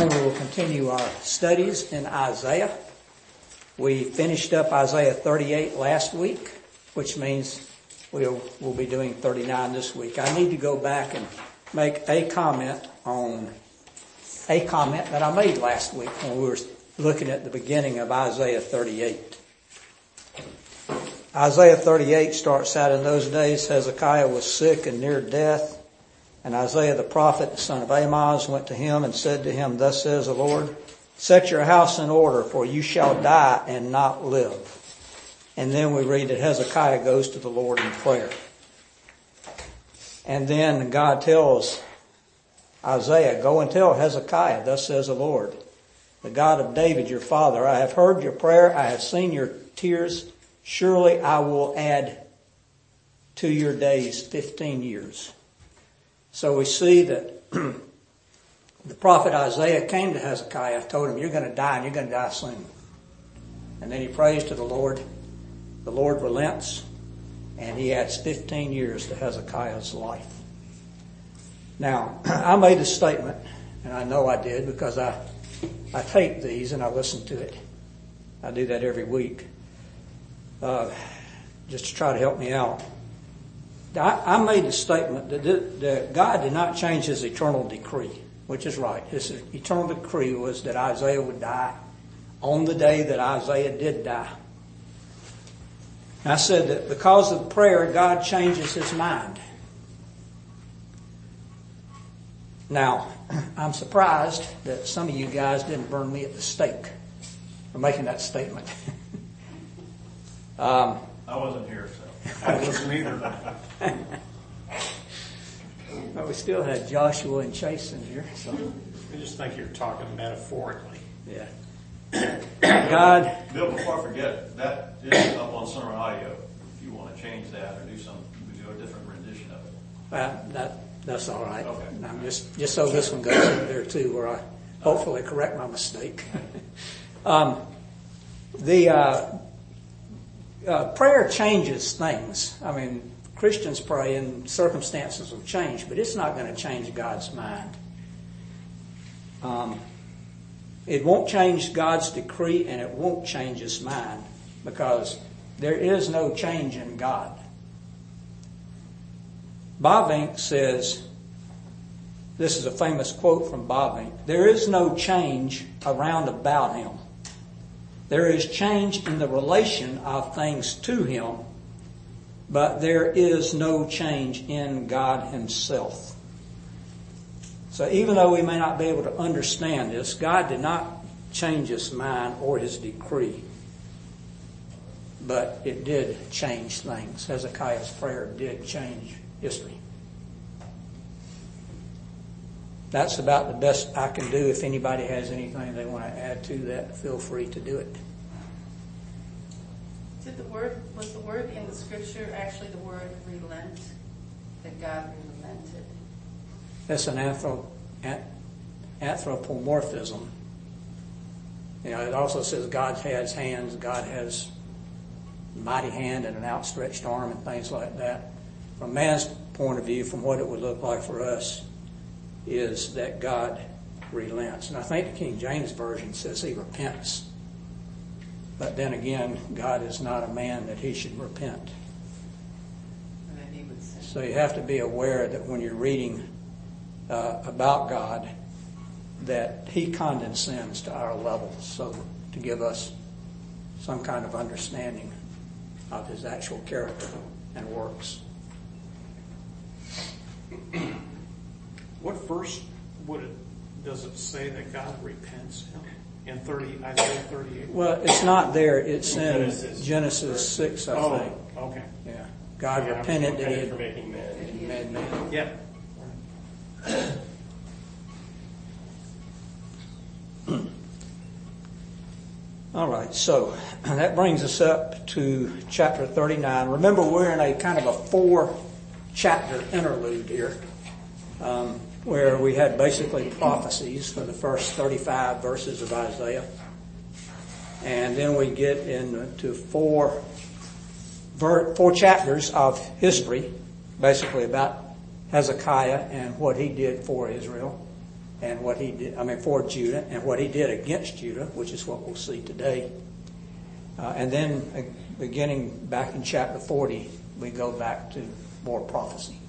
morning we will continue our studies in Isaiah. We finished up Isaiah 38 last week, which means we'll, we'll be doing 39 this week. I need to go back and make a comment on a comment that I made last week when we were looking at the beginning of Isaiah 38. Isaiah 38 starts out in those days Hezekiah was sick and near death and Isaiah the prophet, the son of Amoz, went to him and said to him, Thus says the Lord, Set your house in order, for you shall die and not live. And then we read that Hezekiah goes to the Lord in prayer. And then God tells Isaiah, Go and tell Hezekiah, Thus says the Lord, the God of David your father, I have heard your prayer, I have seen your tears, surely I will add to your days 15 years. So we see that the prophet Isaiah came to Hezekiah, told him, you're going to die and you're going to die soon. And then he prays to the Lord. The Lord relents and he adds 15 years to Hezekiah's life. Now, I made a statement, and I know I did because I, I tape these and I listen to it. I do that every week, uh, just to try to help me out. I, made the statement that, God did not change his eternal decree, which is right. His eternal decree was that Isaiah would die on the day that Isaiah did die. I said that because of prayer, God changes his mind. Now, I'm surprised that some of you guys didn't burn me at the stake for making that statement. um, I wasn't here, I wasn't either. but we still had Joshua and Chase in here, so. I just think you're talking metaphorically. Yeah. God. Bill, before I forget, that is up on SermonAudio. If you want to change that or do some, do a different rendition of it. Well, that, that's all right. Okay. I'm just, just so this one goes in there too, where I hopefully correct my mistake. um, the, uh, uh, prayer changes things. I mean, Christians pray and circumstances will change, but it's not going to change God's mind. Um, it won't change God's decree and it won't change his mind because there is no change in God. Bavinck says, this is a famous quote from Bavinck, there is no change around about him. There is change in the relation of things to him, but there is no change in God himself. So even though we may not be able to understand this, God did not change his mind or his decree. But it did change things. Hezekiah's prayer did change history. That's about the best I can do. If anybody has anything they want to add to that, feel free to do it. Did the word was the word in the scripture actually the word relent? That God relented. That's an anthropomorphism. You know, it also says God has hands, God has mighty hand and an outstretched arm and things like that. From man's point of view, from what it would look like for us, is that God relents. And I think the King James Version says he repents. But then again, God is not a man that he should repent. So you have to be aware that when you're reading uh, about God, that he condescends to our level so to give us some kind of understanding of his actual character and works. What verse would it, does it say that God repents in 30, Isaiah 38? Well, it's not there. It's in Genesis, Genesis 6, I oh, think. okay. Yeah. God Yeah, repented that he had made man. Yeah. All right, so that brings us up to chapter 39. Remember, we're in a kind of a four chapter interlude here, um, where we had basically prophecies for the first 35 verses of Isaiah. And then we get into four, four chapters of history, basically about Hezekiah and what he did for Israel. and what he did, I mean, for Judah and what he did against Judah, which is what we'll see today. Uh, and then uh, beginning back in chapter 40, we go back to more prophecy.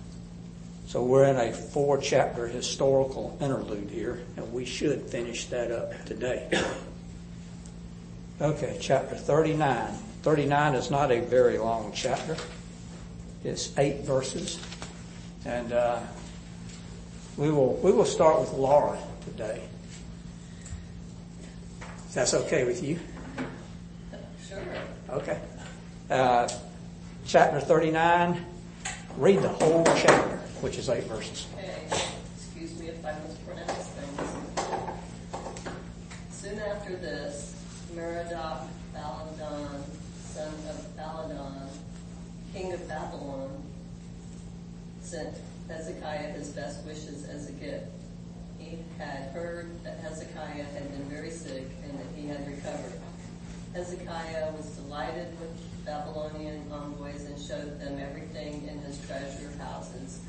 So we're in a four chapter historical interlude here, and we should finish that up today. Okay, chapter 39. 39 is not a very long chapter. It's eight verses. And uh, we will we will start with Laura today. If that's okay with you? Sure. Okay. Uh, chapter 39, read the whole chapter, which is eight verses. Okay, excuse me if I mispronounce things. Soon after this, Merodach Baladan, son of Baladan, king of Babylon, sent Hezekiah his best wishes as a gift. He had heard that Hezekiah had been very sick and that he had recovered. Hezekiah was delighted with Babylonian envoys and showed them everything in his treasure houses,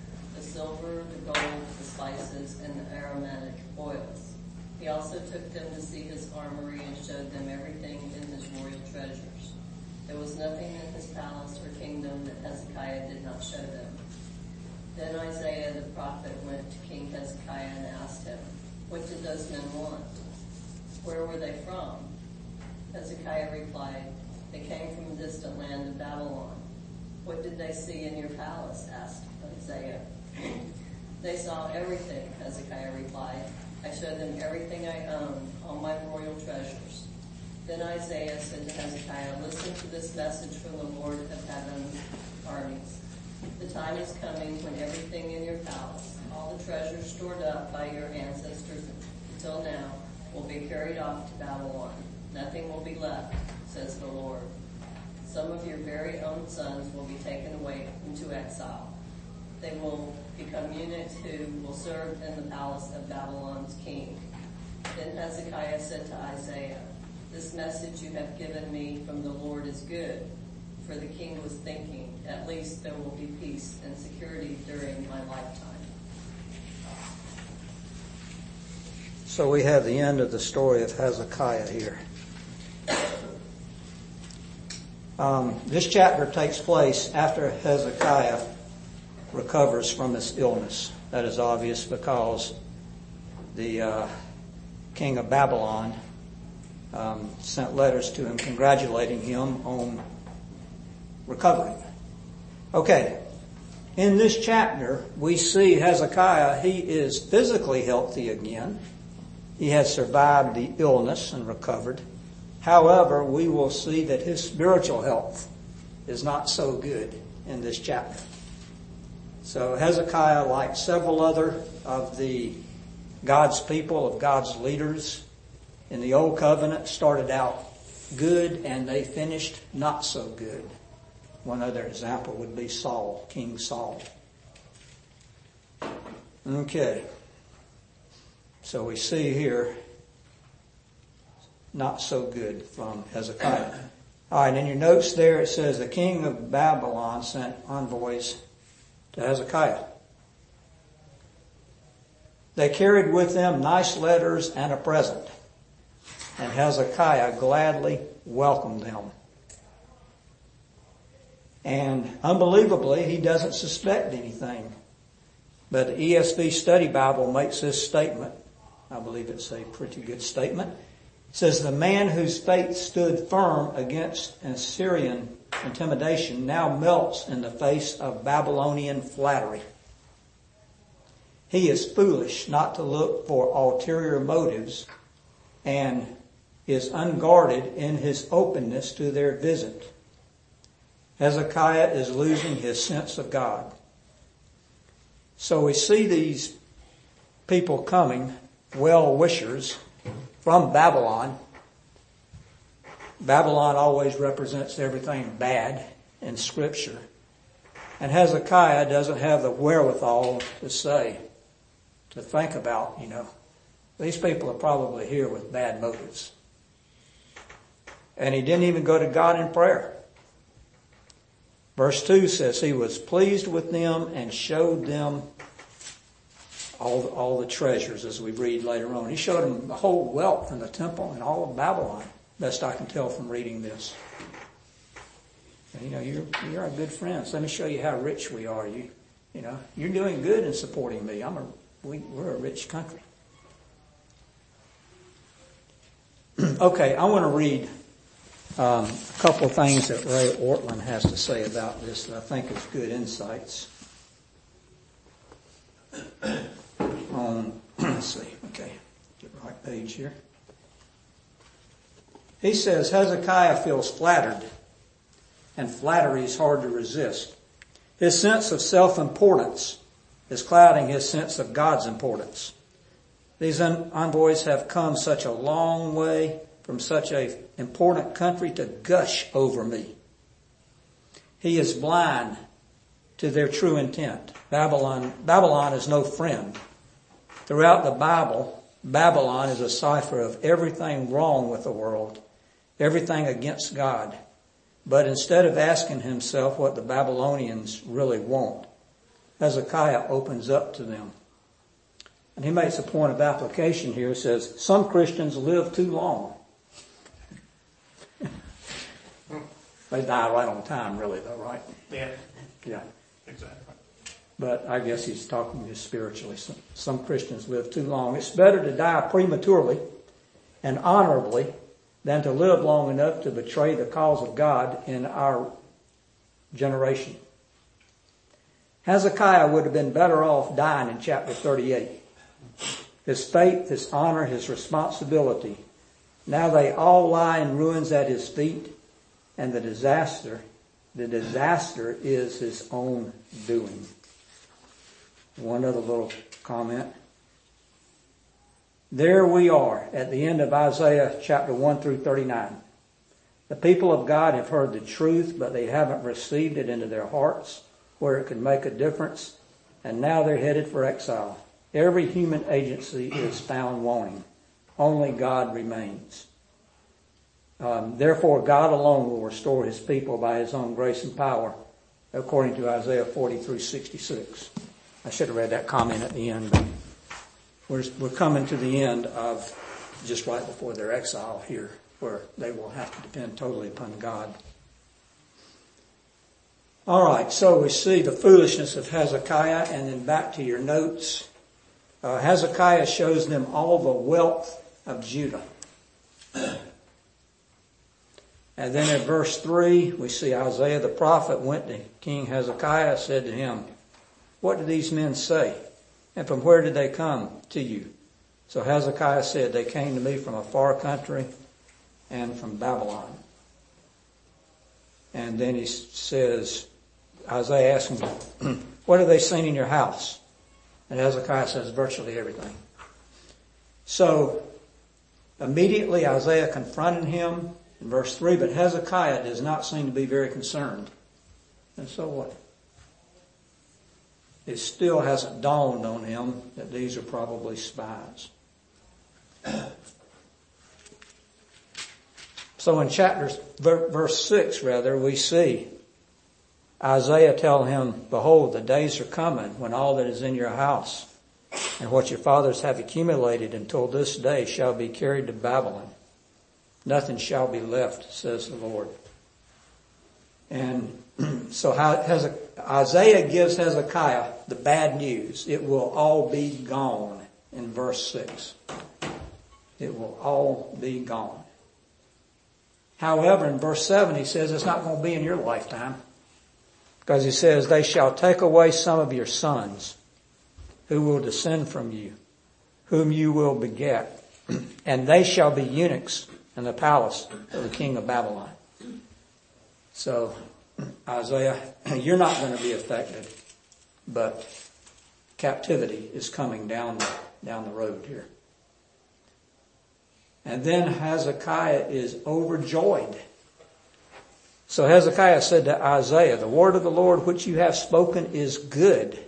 the silver, the gold, the spices, and the aromatic oils. He also took them to see his armory and showed them everything in his royal treasures. There was nothing in his palace or kingdom that Hezekiah did not show them. Then Isaiah the prophet went to King Hezekiah and asked him, What did those men want? Where were they from? Hezekiah replied, They came from a distant land of Babylon. What did they see in your palace? asked Isaiah. They saw everything, Hezekiah replied. I showed them everything I owned, all my royal treasures. Then Isaiah said to Hezekiah, Listen to this message from the Lord of heaven's armies. The time is coming when everything in your palace, all the treasures stored up by your ancestors until now, will be carried off to Babylon. Nothing will be left, says the Lord. Some of your very own sons will be taken away into exile. They will become eunuchs who will serve in the palace of Babylon's king. Then Hezekiah said to Isaiah, This message you have given me from the Lord is good. For the king was thinking, At least there will be peace and security during my lifetime. So we have the end of the story of Hezekiah here. Um, this chapter takes place after Hezekiah recovers from his illness. That is obvious because the uh, king of Babylon um, sent letters to him congratulating him on recovering. Okay, in this chapter, we see Hezekiah, he is physically healthy again. He has survived the illness and recovered. However, we will see that his spiritual health is not so good in this chapter. So Hezekiah, like several other of the God's people, of God's leaders in the Old Covenant, started out good and they finished not so good. One other example would be Saul, King Saul. Okay. So we see here, not so good from Hezekiah. All right, in your notes there it says the king of Babylon sent envoys to Hezekiah. They carried with them nice letters and a present, and Hezekiah gladly welcomed them. And unbelievably, he doesn't suspect anything. But the ESV Study Bible makes this statement. I believe it's a pretty good statement. It says, the man whose faith stood firm against an Assyrian intimidation now melts in the face of Babylonian flattery. He is foolish not to look for ulterior motives and is unguarded in his openness to their visit. Hezekiah is losing his sense of God. So we see these people coming, well wishers from Babylon. Babylon always represents everything bad in scripture. And Hezekiah doesn't have the wherewithal to say, to think about, you know, these people are probably here with bad motives. And he didn't even go to God in prayer. Verse 2 says he was pleased with them and showed them all, all the treasures as we read later on. He showed them the whole wealth in the temple and all of Babylon, best I can tell from reading this. And, you know, you're, you're our good friends. Let me show you how rich we are. You, you know, you're doing good in supporting me. I'm a, we, we're a rich country. okay, I want to read um, a couple of things that Ray Ortlund has to say about this that I think is good insights. Um, let's see, okay, get the right page here. He says Hezekiah feels flattered, and flattery is hard to resist. His sense of self-importance is clouding his sense of God's importance. These envoys have come such a long way from such a important country to gush over me. He is blind to their true intent. Babylon, Babylon is no friend. Throughout the Bible, Babylon is a cipher of everything wrong with the world, everything against God. But instead of asking himself what the Babylonians really want, Hezekiah opens up to them. And he makes a point of application here. He says, some Christians live too long. they die right on time, really, though, right? Yeah, Yeah. exactly. But I guess he's talking just spiritually. Some, some Christians live too long. It's better to die prematurely and honorably than to live long enough to betray the cause of God in our generation. Hezekiah would have been better off dying in chapter 38. His faith, his honor, his responsibility. Now they all lie in ruins at his feet and the disaster, the disaster is his own doing. One other little comment. There we are at the end of Isaiah chapter 1 through 39. The people of God have heard the truth, but they haven't received it into their hearts where it could make a difference, and now they're headed for exile. Every human agency is found wanting. Only God remains. Um, therefore, God alone will restore his people by his own grace and power, according to Isaiah 43, 66. I should have read that comment at the end, but we're, we're coming to the end of just right before their exile here, where they will have to depend totally upon God. All right, so we see the foolishness of Hezekiah, and then back to your notes. Uh, Hezekiah shows them all the wealth of Judah. And then in verse 3, we see Isaiah the prophet went to King Hezekiah, said to him, What do these men say? And from where did they come to you? So Hezekiah said, They came to me from a far country and from Babylon. And then he says, Isaiah asks him, What have they seen in your house? And Hezekiah says, Virtually everything. So immediately Isaiah confronted him in verse 3, but Hezekiah does not seem to be very concerned. And so what? It still hasn't dawned on him that these are probably spies. So in chapter, verse 6 rather, we see Isaiah tell him, Behold, the days are coming when all that is in your house and what your fathers have accumulated until this day shall be carried to Babylon. Nothing shall be left, says the Lord. And so Isaiah gives Hezekiah the bad news. It will all be gone in verse 6. It will all be gone. However, in verse 7 he says it's not going to be in your lifetime. Because he says, they shall take away some of your sons who will descend from you, whom you will beget, and they shall be eunuchs in the palace of the king of Babylon. So, Isaiah, you're not going to be affected, but captivity is coming down, down the road here. And then Hezekiah is overjoyed. So Hezekiah said to Isaiah, the word of the Lord which you have spoken is good.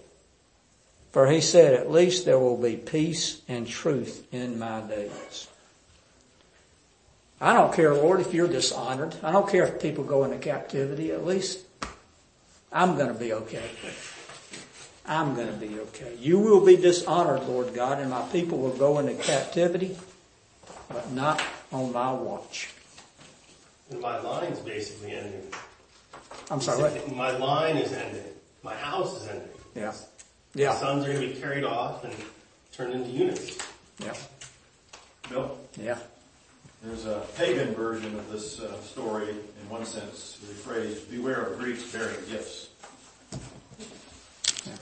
For he said, at least there will be peace and truth in my days. I don't care, Lord, if you're dishonored. I don't care if people go into captivity. At least I'm going to be okay. I'm going to be okay. You will be dishonored, Lord God, and my people will go into captivity, but not on my watch. And my line's basically ending. I'm sorry, what? My line is ending. My house is ending. Yeah. My Yeah. sons are going to be carried off and turned into eunuchs. Yeah. Bill, Yeah. There's a pagan version of this uh, story, in one sense, the phrase, beware of Greeks bearing gifts.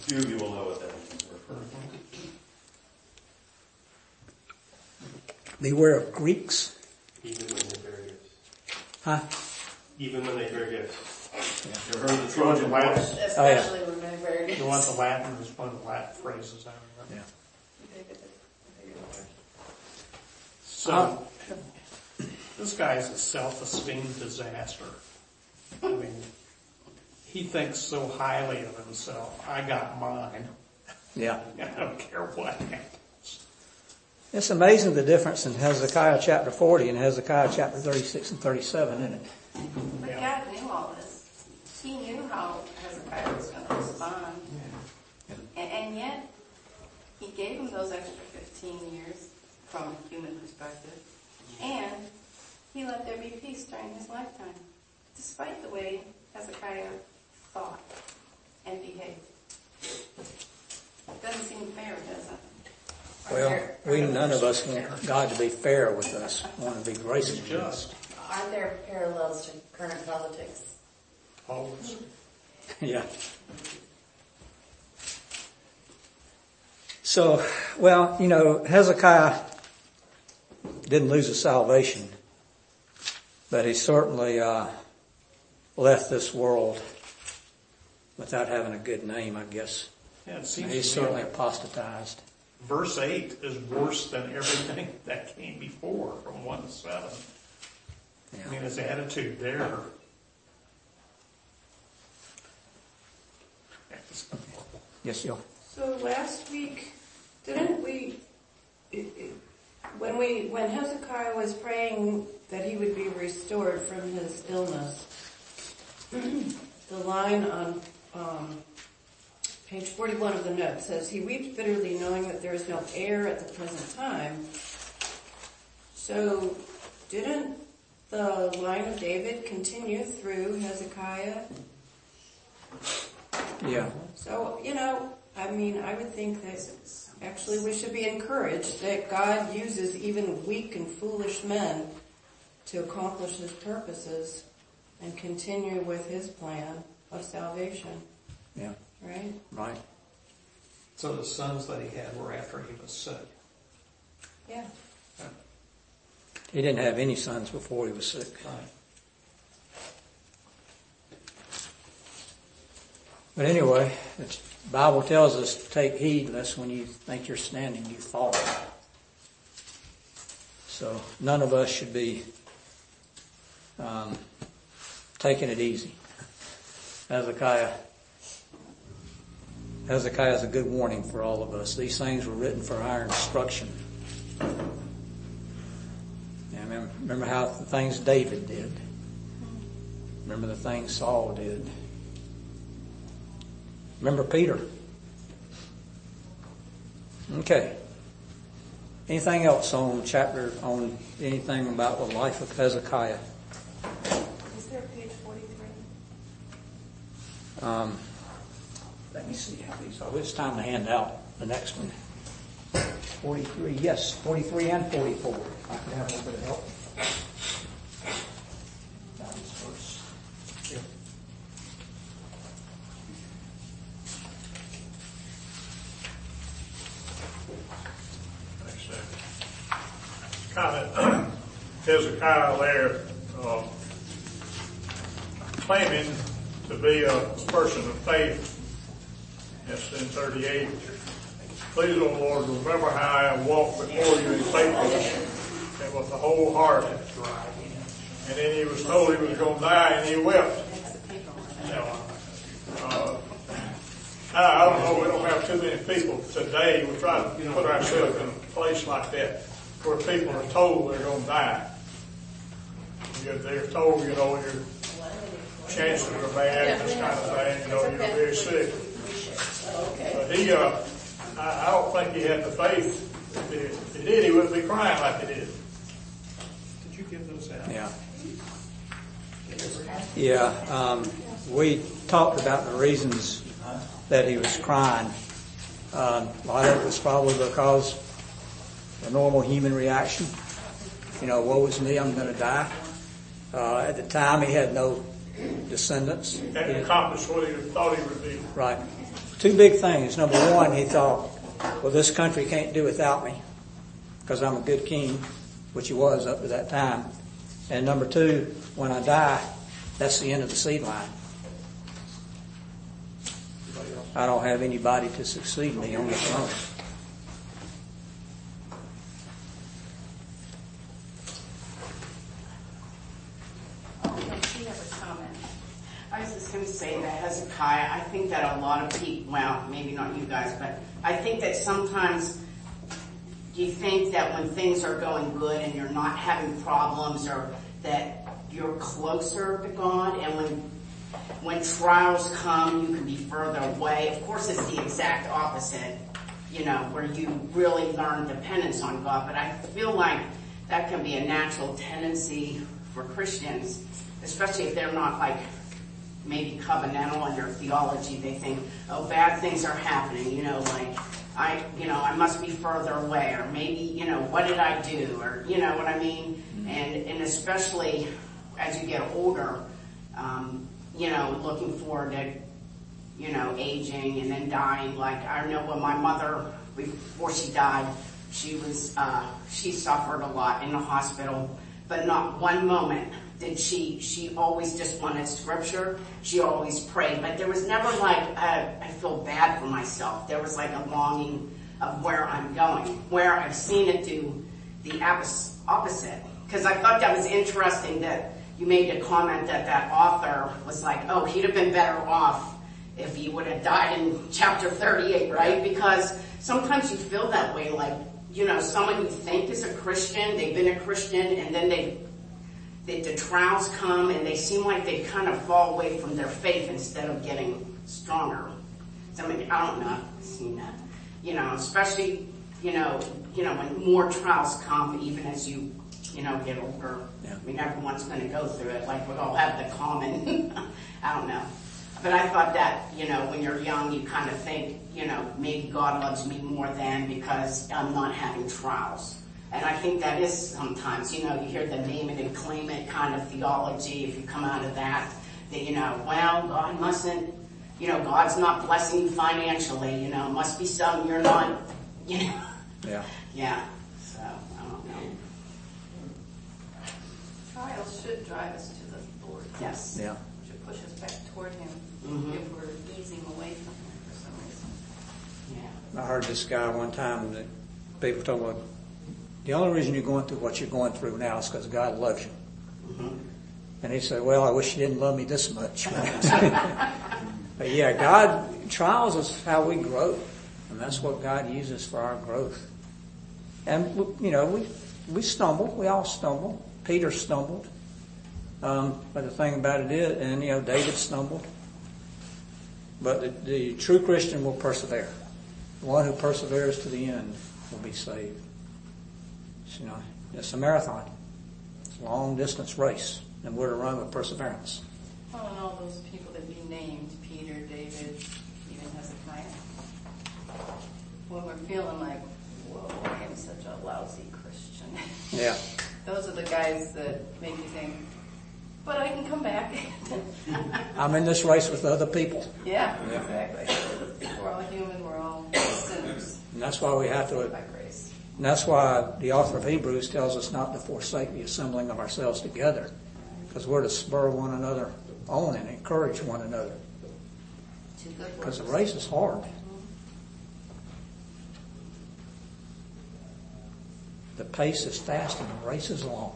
Few of you will know what that means. Beware of Greeks. Even when they bear gifts. Huh? Even when they bear gifts. You ever heard the Trojan horse? Especially when they're very. You want the Latin, is one of the Latin phrases I remember. Yeah. So, this guy is a self-esteem disaster. I mean, he thinks so highly of himself. I got mine. Yeah. I don't care what happens. It's amazing the difference in Hezekiah chapter 40 and Hezekiah chapter 36 and 37, isn't it? But Yeah. God knew all this. He knew how Hezekiah was going to respond. And, and yet, he gave him those extra 15 years from a human perspective. And he let there be peace during his lifetime, despite the way Hezekiah thought and behaved. It Doesn't seem fair, does it? Well, we, none of us want God to be fair with us, We want to be gracious with us. Just, Aren't there parallels to current politics? always. Yeah. So, well, you know, Hezekiah didn't lose his salvation, but he certainly uh, left this world without having a good name, I guess. Yeah, it seems He's certainly apostatized. verse 8 is worse than everything that came before from 1 to 7. I mean, his attitude there. Yes, Joe. So last week, didn't we, it- it- when we, when Hezekiah was praying that he would be restored from his illness, the line on, um, page forty-one of the note says, "He weeps bitterly knowing that there is no heir at the present time." So, didn't the line of David continue through Hezekiah? Yeah. So, you know, I mean, I would think that actually we should be encouraged that God uses even weak and foolish men to accomplish his purposes and continue with his plan of salvation, Yeah. right? Right. So the sons that he had were after he was sick. Yeah. He didn't have any sons before he was sick. Right. But anyway, Bible tells us to take heed lest when you think you're standing, you fall. So none of us should be um, taking it easy. Hezekiah, Hezekiah is a good warning for all of us. These things were written for our instruction. And remember how the things David did. Remember the things Saul did. Remember Peter. Okay. Anything else on chapter, on anything about the life of Hezekiah? Is there page forty-three? Um, let me see how these are. It's time to hand out the next one. 43, yes, 43 and 44. I can have a little bit of help. That was first. comment Hezekiah there, uh, claiming to be a person of faith. That's in thirty-eight. Please, O Lord, remember how I walked before you in faithfulness and with the whole heart. And then he was told he was gonna die and he wept. Uh, I, don't know, we don't have too many people today, we try to put ourselves in a place like that where people are told they're gonna die. You're, they're told, you know, your chances are bad, this kind of thing, you know, you're very sick. But he, uh, I, I don't think he had the faith. If he, if he did, he wouldn't be crying like he did. Did you give those out? Yeah. Yeah, um, we talked about the reasons that he was crying. Um, a lot of it was probably because the normal human reaction. You know, woe is me, I'm gonna die. Uh, at the time, he had no descendants. He Hadn't didn't- accomplished what he thought he would be. Right. Two big things. Number one, he thought, well, this country can't do without me because I'm a good king, which he was up to that time. And number two, when I die, that's the end of the seed line. I don't have anybody to succeed me on the throne. Oh, she have a comment. I was just gonna say that Hezekiah, I think a lot of people, well, maybe not you guys, but I think that sometimes you think that when things are going good and you're not having problems or that you're closer to God and when when trials come you can be further away. Of course it's the exact opposite, you know, where you really learn dependence on God, but I feel like that can be a natural tendency for Christians, especially if they're not like maybe covenantal in their theology. They think, oh, bad things are happening, you know, like I, you know, I must be further away, or maybe, you know, what did I do, or you know what I mean? And and especially as you get older, um, you know, looking forward to, you know, aging and then dying. Like I know when my mother, before she died, she was, uh, she suffered a lot in the hospital, but not one moment she, she always just wanted scripture. She always prayed, but there was never like, a, I feel bad for myself. There was like a longing of where I'm going, where I've seen it do the opposite. Cause I thought that was interesting that you made a comment that that author was like, oh, he'd have been better off if he would have died in chapter 38, right? Because sometimes you feel that way, like, you know, someone you think is a Christian, they've been a Christian, and then they, they the trials come and they seem like they kind of fall away from their faith instead of getting stronger. So, I mean, I don't know, I've seen that. You know, especially, you know, you know, when more trials come, even as you, you know, get older. Yeah. I mean, everyone's gonna go through it, like we all have the common, I don't know. But I thought that, you know, when you're young, you kind of think, you know, maybe God loves me more than because I'm not having trials. And I think that is sometimes, you know, you hear the name it and claim it kind of theology, if you come out of that, that, you know, well, God mustn't, you know, God's not blessing you financially, you know, must be something you're not, you know. Yeah. Yeah, so, I don't know. Trials should drive us to the Lord. Yes. Yeah. Should push us back toward Him Mhm. if we're easing away from Him for some reason. Yeah. I heard this guy one time that people told me, the only reason you're going through what you're going through now is because God loves you. Mhm. And he said, well, I wish you didn't love me this much. but yeah, God, trials is how we grow. And that's what God uses for our growth. And, you know, we, we stumble. We all stumble. Peter stumbled. Um, but the thing about it is, and you know, David stumbled. But the, the true Christian will persevere. The one who perseveres to the end will be saved. It's, you know, it's a marathon. It's a long distance race, and we're to run with perseverance. Oh, and all those people that you named, Peter, David, even Hezekiah. When we're feeling like, whoa, I am such a lousy Christian. Yeah. Those are the guys that make you think, but I can come back. I'm in this race with other people. yeah, Yeah. exactly. We're all human, we're all sinners And that's why we have to. And that's why the author of Hebrews tells us not to forsake the assembling of ourselves together. Because we're to spur one another on and encourage one another. Because the race is hard. The pace is fast and the race is long.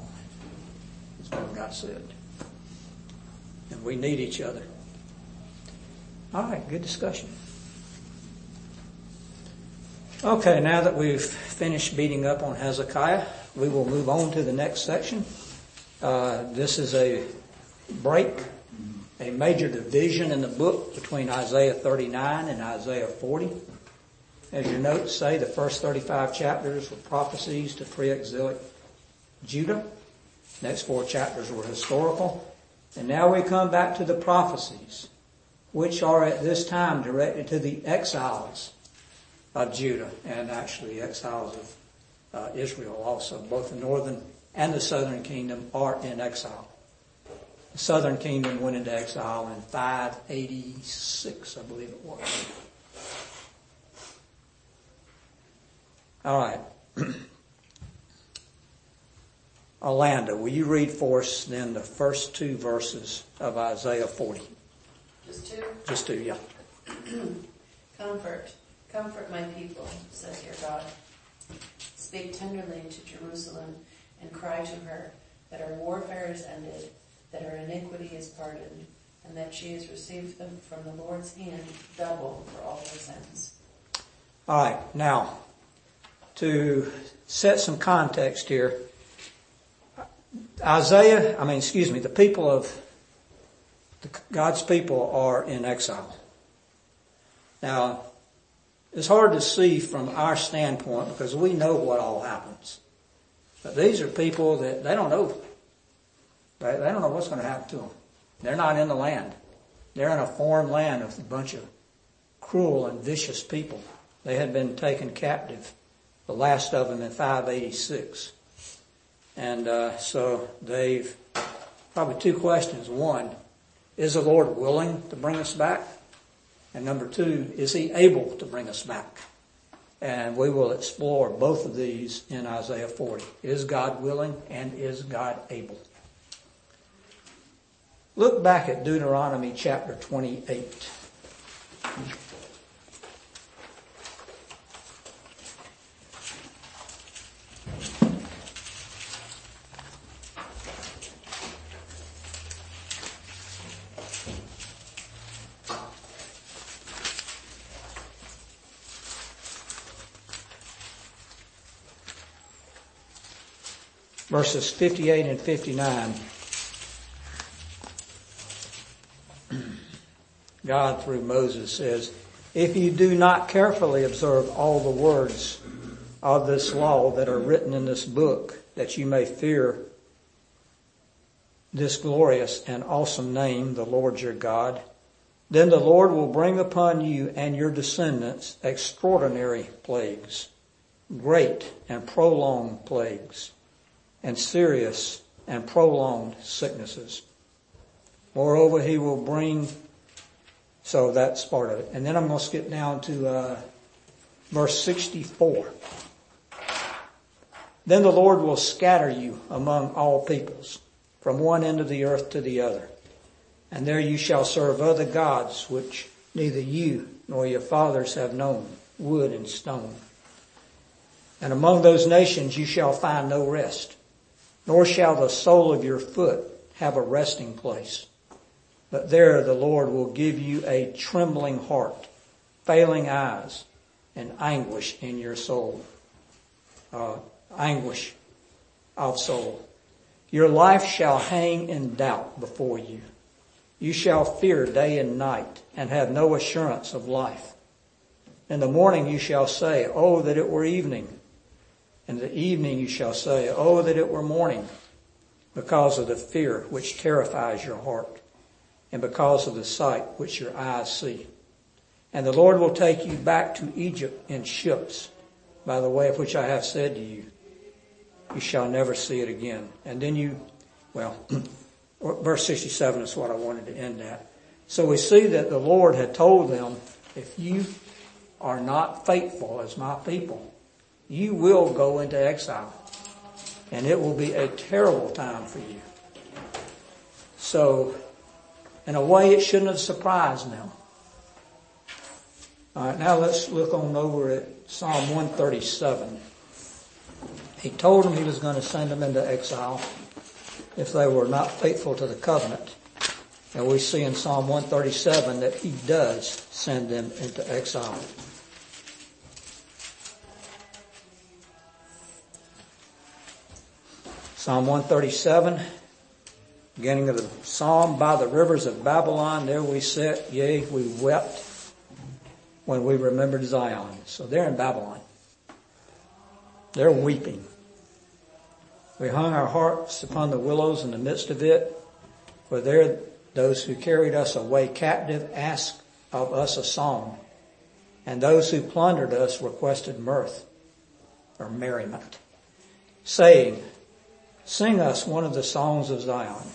That's what God said. And we need each other. All right, good discussion. Okay, now that we've finished beating up on Hezekiah, we will move on to the next section. Uh, this is a break a major division in the book between Isaiah 39 and Isaiah 40. As your notes say, the first 35 chapters were prophecies to pre-exilic Judah. Next four chapters were historical. And now we come back to the prophecies, which are at this time directed to the exiles of Judah and actually the exiles of uh, Israel also. Both the northern and the southern kingdom are in exile. The southern kingdom went into exile in 586, I believe it was. All right. Orlando, will you read for us then the first two verses of Isaiah 40? Just two. Just two, yeah. Comfort, comfort my people, says your God. Speak tenderly to Jerusalem and cry to her that her warfare is ended, that her iniquity is pardoned, and that she has received them from the Lord's hand double for all her sins. All right, now, to set some context here, Isaiah, I mean, excuse me, the people of, God's people are in exile. Now, it's hard to see from our standpoint because we know what all happens. But these are people that they don't know. They, they don't know what's going to happen to them. They're not in the land. They're in a foreign land of a bunch of cruel and vicious people. They had been taken captive, the last of them in 586. And uh, so they've probably two questions. One, is the Lord willing to bring us back? And number two, is he able to bring us back? And we will explore both of these in Isaiah 40. Is God willing and is God able? Look back at Deuteronomy chapter 28. Verses 58 and 59. God through Moses says, if you do not carefully observe all the words of this law that are written in this book, that you may fear this glorious and awesome name, the Lord your God, then the Lord will bring upon you and your descendants extraordinary plagues, great and prolonged plagues and serious and prolonged sicknesses. Moreover, he will bring, so that's part of it. And then I'm going to skip down to uh, verse 64. Then the Lord will scatter you among all peoples, from one end of the earth to the other. And there you shall serve other gods, which neither you nor your fathers have known, wood and stone. And among those nations you shall find no rest nor shall the sole of your foot have a resting place. But there the Lord will give you a trembling heart, failing eyes, and anguish in your soul. Uh, anguish of soul. Your life shall hang in doubt before you. You shall fear day and night and have no assurance of life. In the morning you shall say, Oh, that it were evening in the evening you shall say, Oh, that it were morning, because of the fear which terrifies your heart, and because of the sight which your eyes see. And the Lord will take you back to Egypt in ships, by the way of which I have said to you, you shall never see it again. And then you, well, verse 67 is what I wanted to end at. So we see that the Lord had told them, if you are not faithful as my people, you will go into exile. And it will be a terrible time for you. So, in a way, it shouldn't have surprised them. Alright, now let's look on over at Psalm 137. He told them he was going to send them into exile if they were not faithful to the covenant. And we see in Psalm 137 that he does send them into exile. Psalm 137, Beginning of the psalm, by the rivers of Babylon, there we sit, yea, we wept when we remembered Zion. So they're in Babylon. They're weeping. We hung our hearts upon the willows in the midst of it, for there those who carried us away captive asked of us a song, and those who plundered us requested mirth or merriment, saying, sing us one of the songs of Zion.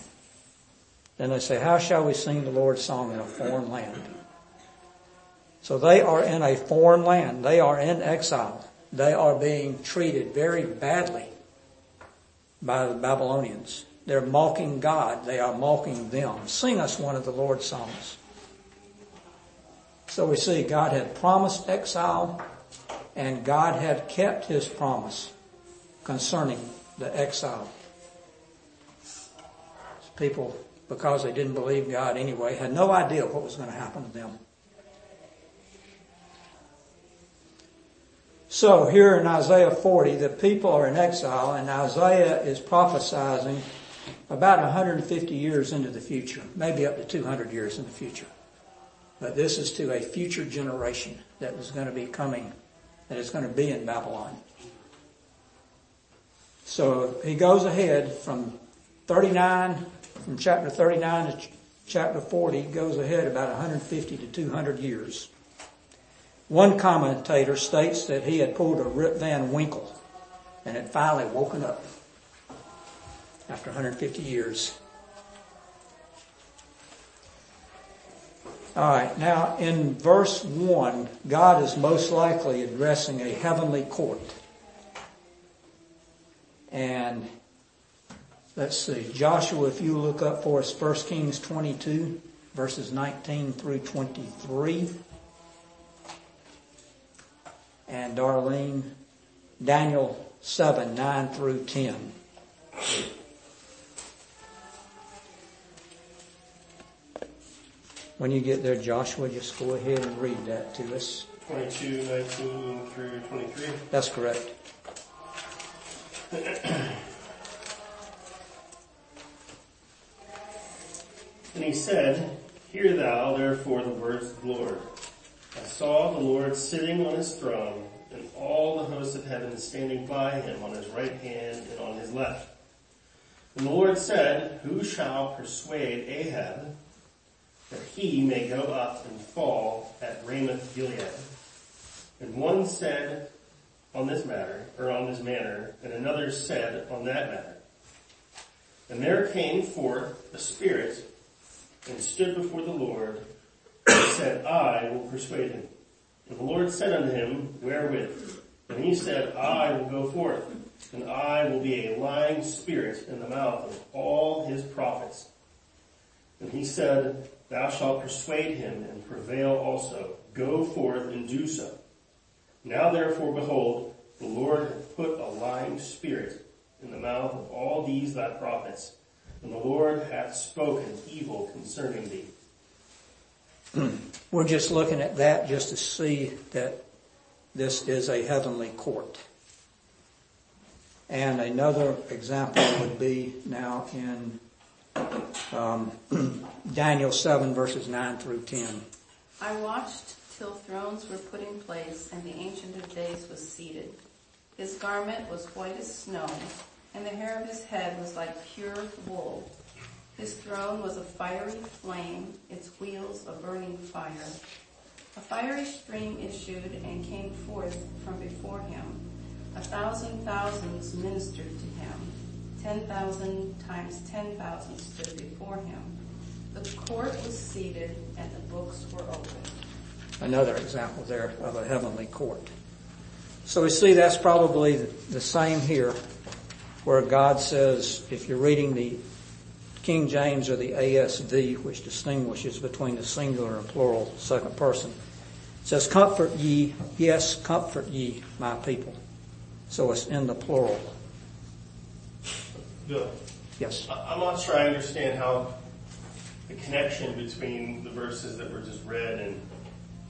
Then they say, how shall we sing the Lord's song in a foreign land? So they are in a foreign land. They are in exile. They are being treated very badly by the Babylonians. They're mocking God. They are mocking them. Sing us one of the Lord's songs. So we see God had promised exile and God had kept his promise concerning the exile. People, because they didn't believe God anyway, had no idea what was going to happen to them. So here in Isaiah 40, the people are in exile and Isaiah is prophesying about 150 years into the future, maybe up to 200 years in the future. But this is to a future generation that is going to be coming, that is going to be in Babylon. So he goes ahead from 39, from chapter 39 to chapter 40, goes ahead about 150 to 200 years. One commentator states that he had pulled a Rip Van Winkle and had finally woken up after 150 years. Alright, now in verse 1, God is most likely addressing a heavenly court. And let's see, Joshua, if you look up for us 1 Kings 22, verses 19 through 23. And Darlene, Daniel 7, 9 through 10. When you get there, Joshua, just go ahead and read that to us. 22, 19 through 23. That's correct. And he said, Hear thou therefore the words of the Lord. I saw the Lord sitting on his throne, and all the hosts of heaven standing by him on his right hand and on his left. And the Lord said, Who shall persuade Ahab that he may go up and fall at Ramoth Gilead? And one said on this matter, or on this manner, and another said on that matter. And there came forth a spirit and stood before the Lord and said, I will persuade him. And the Lord said unto him, Wherewith? And he said, I will go forth, and I will be a lying spirit in the mouth of all his prophets. And he said, Thou shalt persuade him and prevail also. Go forth and do so. Now therefore behold, the Lord hath put a lying spirit in the mouth of all these thy prophets, and the Lord hath spoken evil concerning thee. We're just looking at that just to see that this is a heavenly court. And another example would be now in um, Daniel 7 verses 9 through 10. I watched till thrones were put in place and the Ancient of Days was seated. His garment was white as snow, and the hair of his head was like pure wool. His throne was a fiery flame, its wheels a burning fire. A fiery stream issued and came forth from before him. A thousand thousands ministered to him. Ten thousand times ten thousand stood before him. The court was seated and the books were opened. Another example there of a heavenly court. So we see that's probably the same here where God says, if you're reading the King James or the ASV, which distinguishes between the singular and plural second person, it says, comfort ye, yes, comfort ye, my people. So it's in the plural. Bill, Yes. I'm not sure I understand how the connection between the verses that were just read in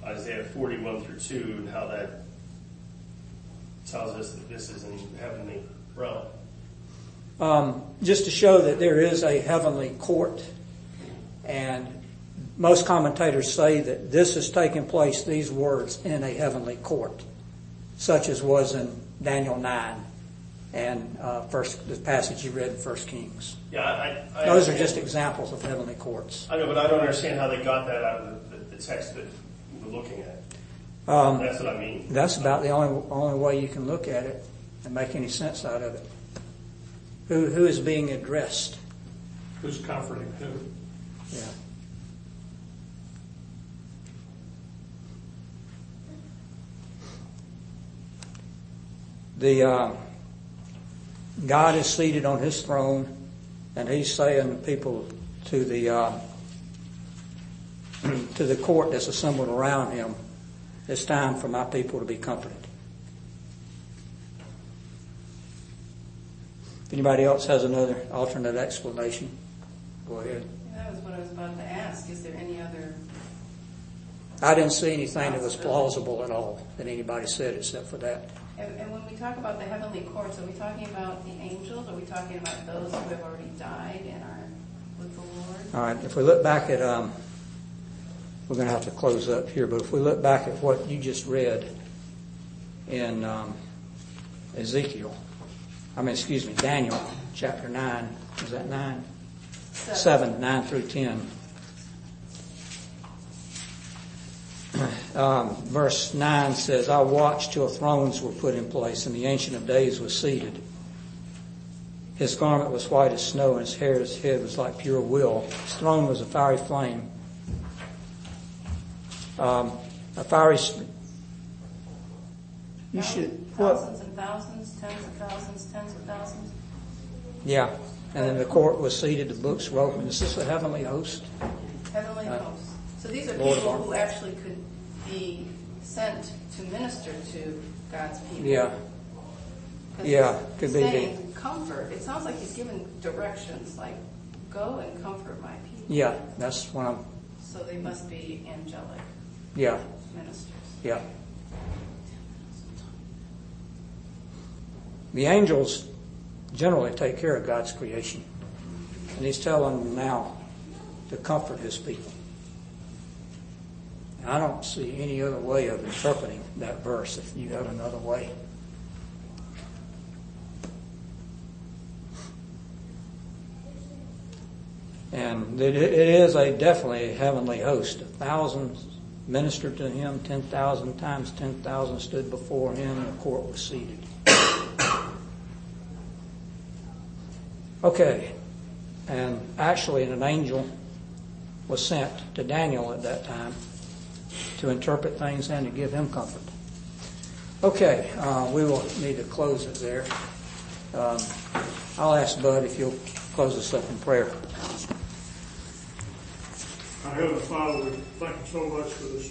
Isaiah 41 through 2 and how that tells us that this is in heavenly realm. Um, just to show that there is a heavenly court, and most commentators say that this is taking place, these words, in a heavenly court, such as was in Daniel 9 and uh, first the passage you read in First Kings. Yeah, I, I Those are just examples of heavenly courts. I know, but I don't understand how they got that out of the, the, the text that we're looking at. Um, That's what I mean. That's about the only only way you can look at it and make any sense out of it. Who who is being addressed? Who's comforting who? Yeah. The uh, God is seated on His throne, and He's saying people to the uh, to the court that's assembled around Him, it's time for my people to be comforted. If anybody else has another alternate explanation, go ahead. That was what I was about to ask. Is there any other, I didn't see anything that was plausible at all that anybody said except for that. and, and when we talk about the heavenly courts, are we talking about the angels? Are we talking about those who have already died and are with the Lord? All right, if we look back at, um, we're going to have to close up here, but if we look back at what you just read in um, Ezekiel, I mean, excuse me, Daniel chapter 9, is that 9? 7, 9 through 10. Um, verse 9 says, I watched till thrones were put in place and the Ancient of Days was seated. His garment was white as snow and his hair, his head was like pure wool. His throne was a fiery flame. Um, a fiery, s- you should, what? Thousands thousands, tens of thousands, tens of thousands? Yeah. And then the court was seated, the books were open. Is this a heavenly host? Heavenly Uh, hosts. So these are Lord people who actually could be sent to minister to God's people. Yeah. Yeah, could be the- Saying comfort. It sounds like he's giving directions, like go and comfort my people. Yeah, that's what I'm, So they must be angelic yeah, ministers. yeah. The angels generally take care of God's creation. And he's telling them now to comfort his people. And I don't see any other way of interpreting that verse if you have another way. And it, it is a definitely a heavenly host. A thousand ministered to him, ten thousand times ten thousand stood before him, and the court was seated. Okay, and actually, an angel was sent to Daniel at that time to interpret things and to give him comfort. Okay, uh, we will need to close it there. Um, I'll ask Bud if you'll close us up in prayer. Our Heavenly Father, we thank you so much for this